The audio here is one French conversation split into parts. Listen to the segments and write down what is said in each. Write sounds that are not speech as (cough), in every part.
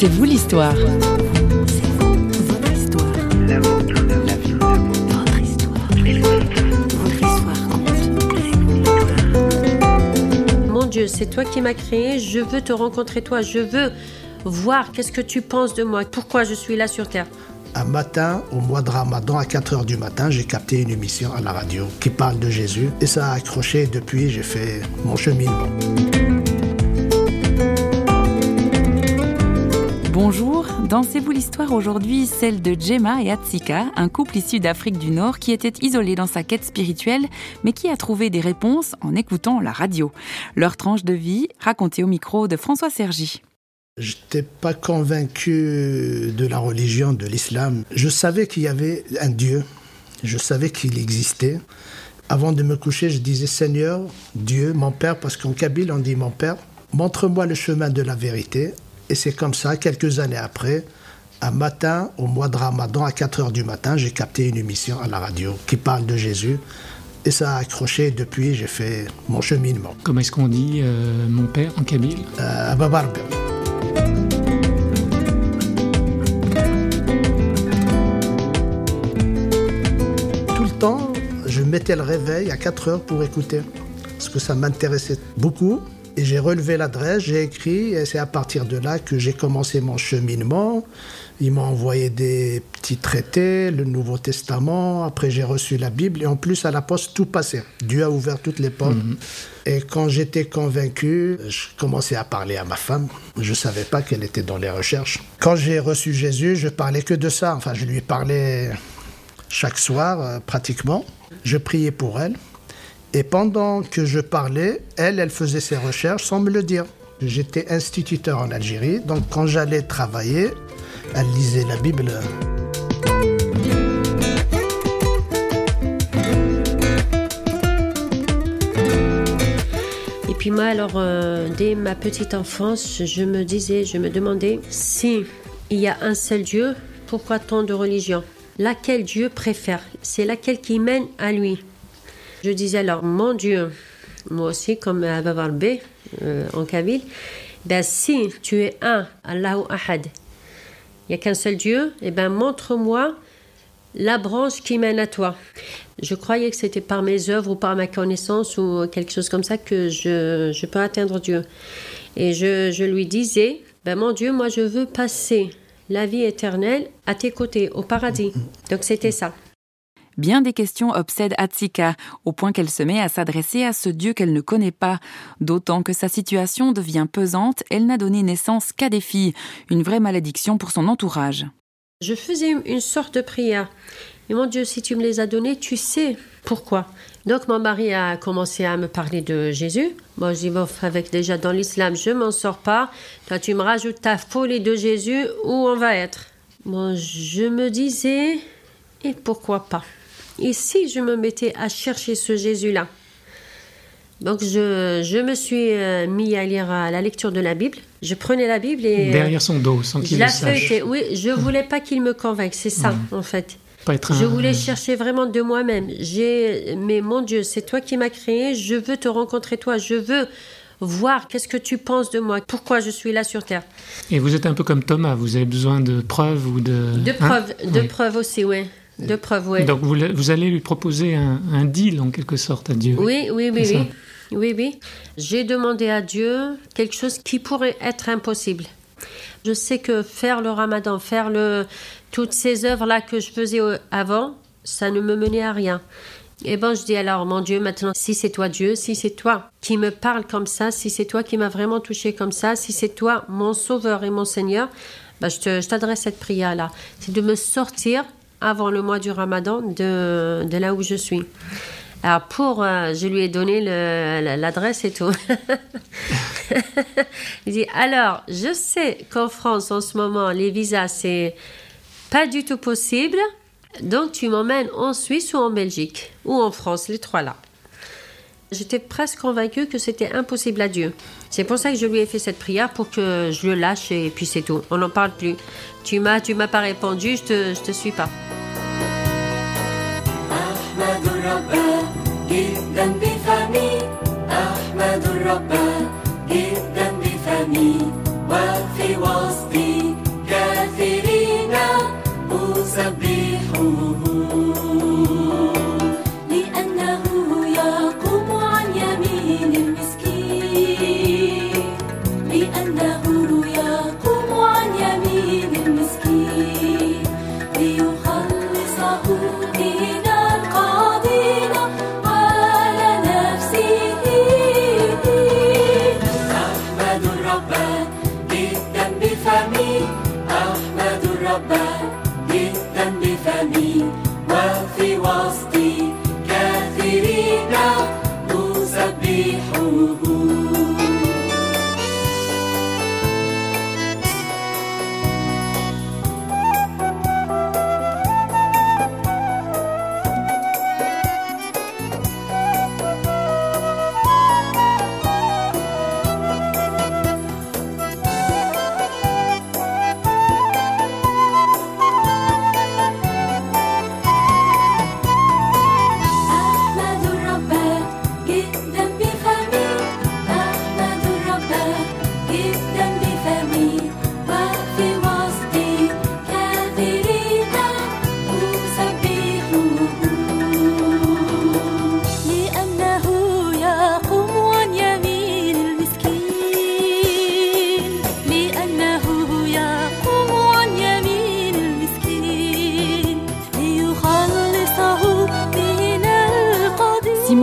C'est vous l'histoire. Votre histoire. La vôtre, la vie, Votre histoire. Votre histoire compte. Mon Dieu, c'est toi qui m'as créé, je veux te rencontrer toi, je veux voir qu'est-ce que tu penses de moi, pourquoi je suis là sur Terre? Un matin, au mois de Ramadan, à 4 heures du matin, j'ai capté une émission à la radio qui parle de Jésus. Et ça a accroché. Depuis, j'ai fait mon cheminement. Bonjour, dansez-vous l'histoire aujourd'hui, celle de Gemma et Atsika, un couple issu d'Afrique du Nord qui était isolé dans sa quête spirituelle, mais qui a trouvé des réponses en écoutant la radio. Leur tranche de vie racontée au micro de François Sergi. J'étais pas convaincu de la religion, de l'islam. Je savais qu'il y avait un Dieu. Je savais qu'il existait. Avant de me coucher, je disais Seigneur, Dieu, mon Père, parce qu'en Kabyle, on dit mon Père, montre-moi le chemin de la vérité. Et c'est comme ça, quelques années après, un matin, au mois de Ramadan, à 4 heures du matin, j'ai capté une émission à la radio qui parle de Jésus. Et ça a accroché. Depuis, j'ai fait mon cheminement. Comment est-ce qu'on dit euh, mon père en kabyle? Euh, Babarbe. Tout le temps, je mettais le réveil à 4 heures pour écouter. Parce que ça m'intéressait beaucoup. Et j'ai relevé l'adresse, j'ai écrit, et c'est à partir de là que j'ai commencé mon cheminement. Ils m'ont envoyé des petits traités, le Nouveau Testament. Après, j'ai reçu la Bible. Et en plus, à la poste, tout passait. Dieu a ouvert toutes les portes. Et quand j'étais convaincu, je commençais à parler à ma femme. Je ne savais pas qu'elle était dans les recherches. Quand j'ai reçu Jésus, je parlais que de ça. Enfin, je lui parlais chaque soir, euh, pratiquement. Je priais pour elle. Et pendant que je parlais, elle, elle faisait ses recherches sans me le dire. J'étais instituteur en Algérie, donc quand j'allais travailler, elle lisait la Bible. Et puis moi, alors, euh, dès ma petite enfance, je me disais, je me demandais si il y a un seul Dieu, pourquoi tant de religions? Laquelle Dieu préfère? C'est laquelle qui mène à lui? Je disais alors, mon Dieu, moi aussi, comme à Babarbe, euh, en Kabyle, ben si tu es un, Allahu Ahad, il n'y a qu'un seul Dieu, et ben montre-moi la branche qui mène à toi. Je croyais que c'était par mes œuvres ou par ma connaissance ou quelque chose comme ça que je, je peux atteindre Dieu. Et je, je lui disais, ben mon Dieu, moi je veux passer la vie éternelle à tes côtés, au paradis. Donc c'était ça. Bien des questions obsèdent Atsika, au point qu'elle se met à s'adresser à ce Dieu qu'elle ne connaît pas. D'autant que sa situation devient pesante, elle n'a donné naissance qu'à des filles, une vraie malédiction pour son entourage. Je faisais une sorte de prière. Et mon Dieu, si tu me les as donnés, tu sais pourquoi. Donc mon mari a commencé à me parler de Jésus. Moi, je dis, avec déjà dans l'islam, je m'en sors pas. Toi, tu me rajoutes ta folie de Jésus, où on va être? Bon, je me disais, et pourquoi pas? Et si je me mettais à chercher ce Jésus-là donc je, je me suis euh, mis à lire à la lecture de la Bible. Je prenais la Bible et... euh, Derrière son dos, sans je qu'il la le sache. feuilletais. Oui, je voulais pas qu'il me convainque, c'est ça en fait. Pas être Je un- voulais chercher vraiment de moi-même. J'ai, mais mon Dieu, c'est toi qui m'as créé. Je veux te rencontrer toi. Je veux voir qu'est-ce que tu penses de moi. Pourquoi je suis là sur terre. Et vous êtes un peu comme Thomas, vous avez besoin de preuves ou de... De Hein? preuves, de Oui. preuves aussi, ouais. De preuves, ouais. Donc vous, vous allez lui proposer un, un deal en quelque sorte à Dieu. Oui, oui, oui, oui. Oui, oui. J'ai demandé à Dieu quelque chose qui pourrait être impossible. Je sais que faire le ramadan, faire le, toutes ces œuvres-là que je faisais avant, ça ne me menait à rien. Et ben, je dis alors, mon Dieu, maintenant, si c'est toi Dieu, si c'est toi qui me parle comme ça, si c'est toi qui m'as vraiment touché comme ça, si c'est toi mon sauveur et mon Seigneur, ben, je t'adresse cette prière-là. C'est de me sortir avant le mois du ramadan de, de là où je suis. Alors pour, euh, je lui ai donné l'adresse et tout. (laughs) Il dit alors, je sais qu'en France en ce moment les visas c'est pas du tout possible, donc tu m'emmènes en Suisse ou en Belgique ou en France, les trois là. J'étais presque convaincue que c'était impossible à Dieu. C'est pour ça que je lui ai fait cette prière pour que je le lâche et puis c'est tout. On n'en parle plus. Tu m'as, tu m'as pas répondu, je te, je te suis pas.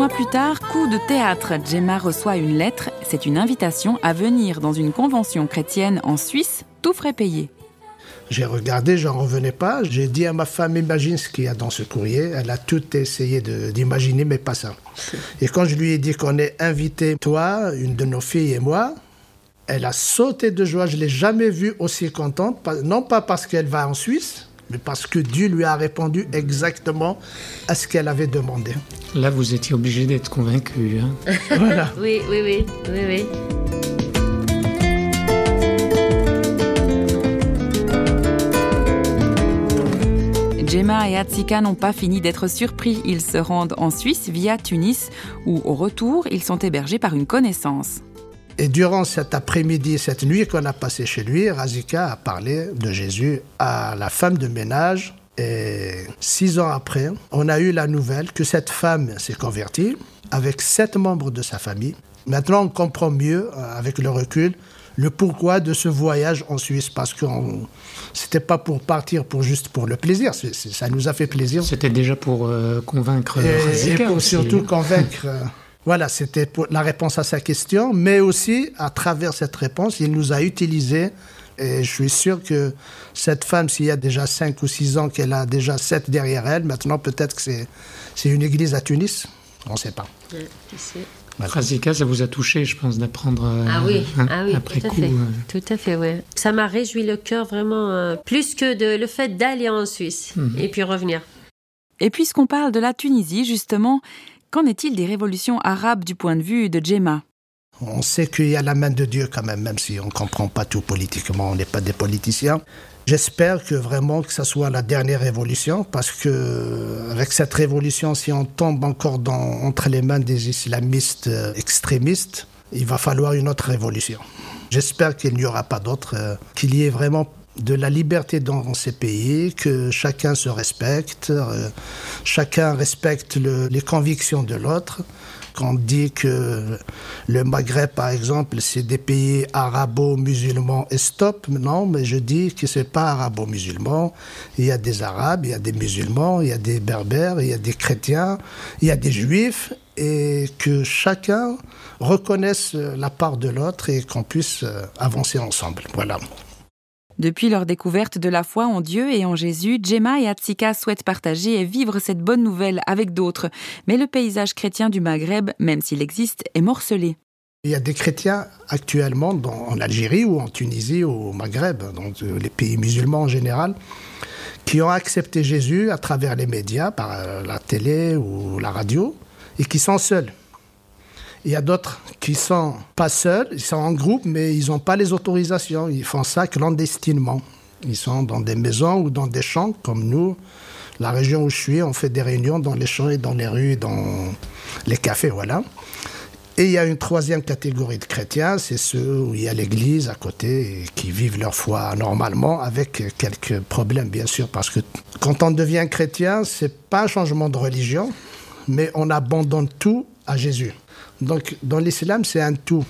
Plus tard, coup de théâtre, Gemma reçoit une lettre. C'est une invitation à venir dans une convention chrétienne en Suisse, tout frais payé. J'ai regardé, j'en revenais pas. J'ai dit à ma femme, imagine ce qu'il y a dans ce courrier. Elle a tout essayé d'imaginer, mais pas ça. Et quand je lui ai dit qu'on est invité, toi, une de nos filles et moi, elle a sauté de joie. Je l'ai jamais vue aussi contente. Non pas parce qu'elle va en Suisse, mais parce que Dieu lui a répondu exactement à ce qu'elle avait demandé. Là, vous étiez obligé d'être convaincu. hein. (laughs) Voilà. (laughs) Oui, oui, oui, oui, oui. Gemma et Hatsika n'ont pas fini d'être surpris. Ils se rendent en Suisse via Tunis, où au retour, ils sont hébergés par une connaissance. Et durant cet après-midi, cette nuit qu'on a passée chez lui, Razika a parlé de Jésus à la femme de ménage. Et six ans après, on a eu la nouvelle que cette femme s'est convertie avec sept membres de sa famille. Maintenant, on comprend mieux, euh, avec le recul, le pourquoi de ce voyage en Suisse. Parce que c'était pas pour partir pour juste pour le plaisir. Ça nous a fait plaisir. C'était déjà pour euh, convaincre Et, et Razika pour aussi, surtout convaincre. Voilà, c'était la réponse à sa question, mais aussi à travers cette réponse, il nous a utilisé. Et je suis sûr que cette femme, s'il y a déjà 5 ou 6 ans qu'elle a déjà 7 derrière elle, maintenant peut-être que c'est, c'est une église à Tunis. On ne sait pas. Sais. Razika, ça vous a touché, je pense, d'apprendre euh, Ah oui, hein, ah oui, après tout à coup. fait. euh, Tout à fait, ouais. Ça m'a réjoui le cœur vraiment, euh, plus que de, le fait d'aller en Suisse et puis revenir. Et puisqu'on parle de la Tunisie, justement, qu'en est-il des révolutions arabes du point de vue de Gemma On sait qu'il y a la main de Dieu quand même, même si on ne comprend pas tout politiquement, on n'est pas des politiciens. J'espère que vraiment que ça soit la dernière révolution, parce que avec cette révolution, si on tombe encore entre les mains des islamistes euh, extrémistes, il va falloir une autre révolution. J'espère qu'il n'y aura pas d'autre, euh, qu'il y ait vraiment de la liberté dans ces pays, que chacun se respecte, euh, chacun respecte le- les convictions de l'autre. Quand on dit que le Maghreb, par exemple, c'est des pays arabo-musulmans et stop, non, mais je dis que c'est pas arabo-musulman. Il y a des arabes, il y a des musulmans, il y a des berbères, il y a des chrétiens, il y a des juifs, et que chacun reconnaisse la part de l'autre et qu'on puisse euh, avancer ensemble. Voilà. Depuis leur découverte de la foi en Dieu et en Jésus, Gemma et Hatsika souhaitent partager et vivre cette bonne nouvelle avec d'autres. Mais le paysage chrétien du Maghreb, même s'il existe, est morcelé. Il y a des chrétiens actuellement en Algérie ou en Tunisie ou au Maghreb, dans euh, les pays musulmans en général, qui ont accepté Jésus à travers les médias, par euh, la télé ou la radio, et qui sont seuls. Il y a d'autres qui sont pas seuls, ils sont en groupe, mais ils n'ont pas les autorisations. Ils font ça clandestinement. Ils sont dans des maisons ou dans des champs, comme nous. La région où je suis, on fait des réunions dans les champs et dans les rues, dans les cafés, voilà. Et il y a une troisième catégorie de chrétiens, c'est ceux où il y a l'église à côté qui vivent leur foi normalement avec quelques problèmes bien sûr parce que quand on devient chrétien, c'est pas un changement de religion, mais on abandonne tout à Jésus. Donc dans l'islam, c'est un tout.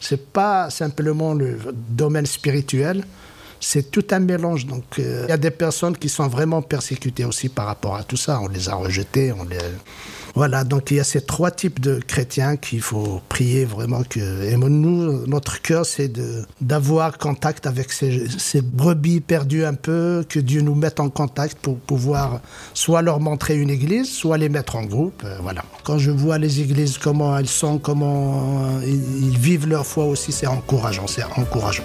C'est pas simplement le domaine spirituel, c'est tout un mélange. Donc euh, il y a des personnes qui sont vraiment persécutées aussi par rapport à tout ça. On les a rejetés, on les voilà, donc il y a ces trois types de chrétiens qu'il faut prier vraiment que. Et nous, notre cœur, c'est d'avoir contact avec ces, brebis perdues un peu, que Dieu nous mette en contact pour pouvoir soit leur montrer une église, soit les mettre en groupe. euh, voilà. Quand je vois les églises, comment elles sont, comment ils, ils vivent leur foi aussi, c'est encourageant, c'est encourageant.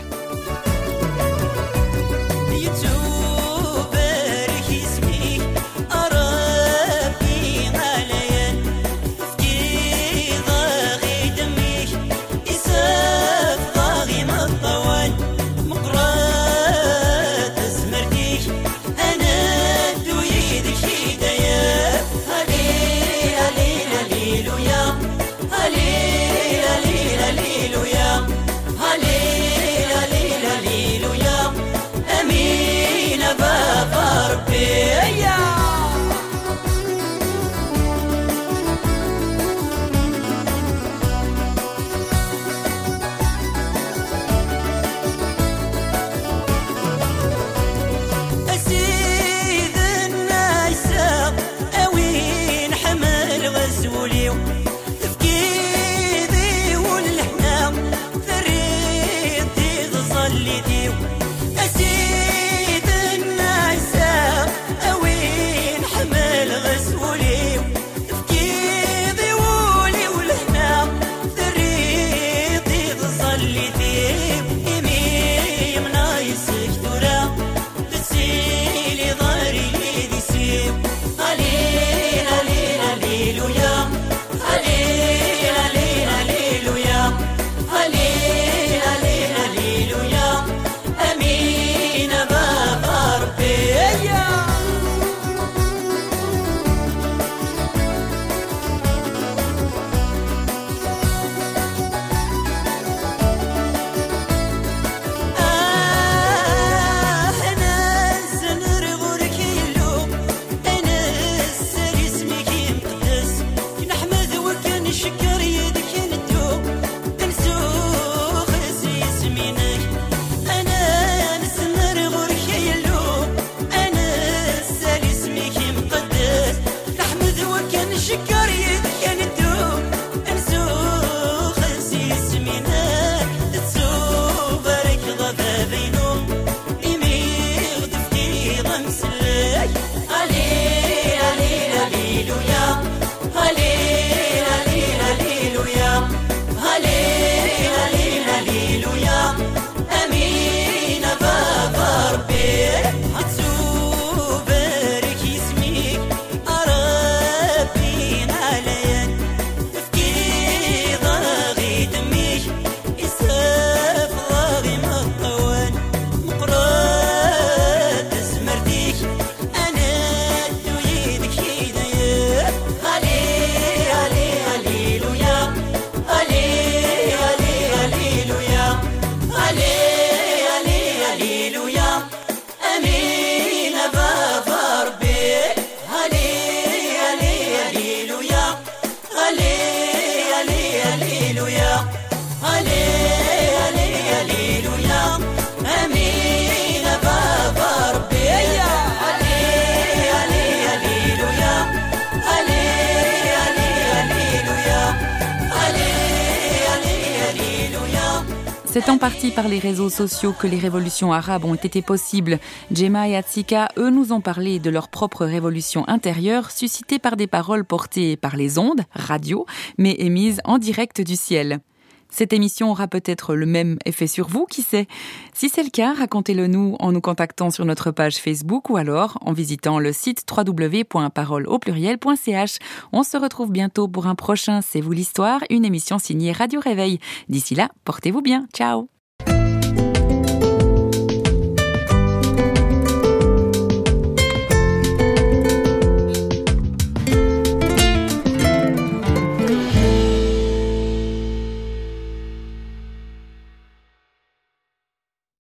C'est en partie par les réseaux sociaux que les révolutions arabes ont été possibles. Gemma et Atsika, eux, nous ont parlé de leur propre révolution intérieure suscitée par des paroles portées par les ondes, radio, mais émises en direct du ciel. Cette émission aura peut-être le même effet sur vous, qui sait Si c'est le cas, racontez-le nous en nous contactant sur notre page Facebook ou alors en visitant le site www.parole au pluriel.ch. On se retrouve bientôt pour un prochain C'est vous l'histoire, une émission signée Radio Réveil. D'ici là, portez-vous bien. Ciao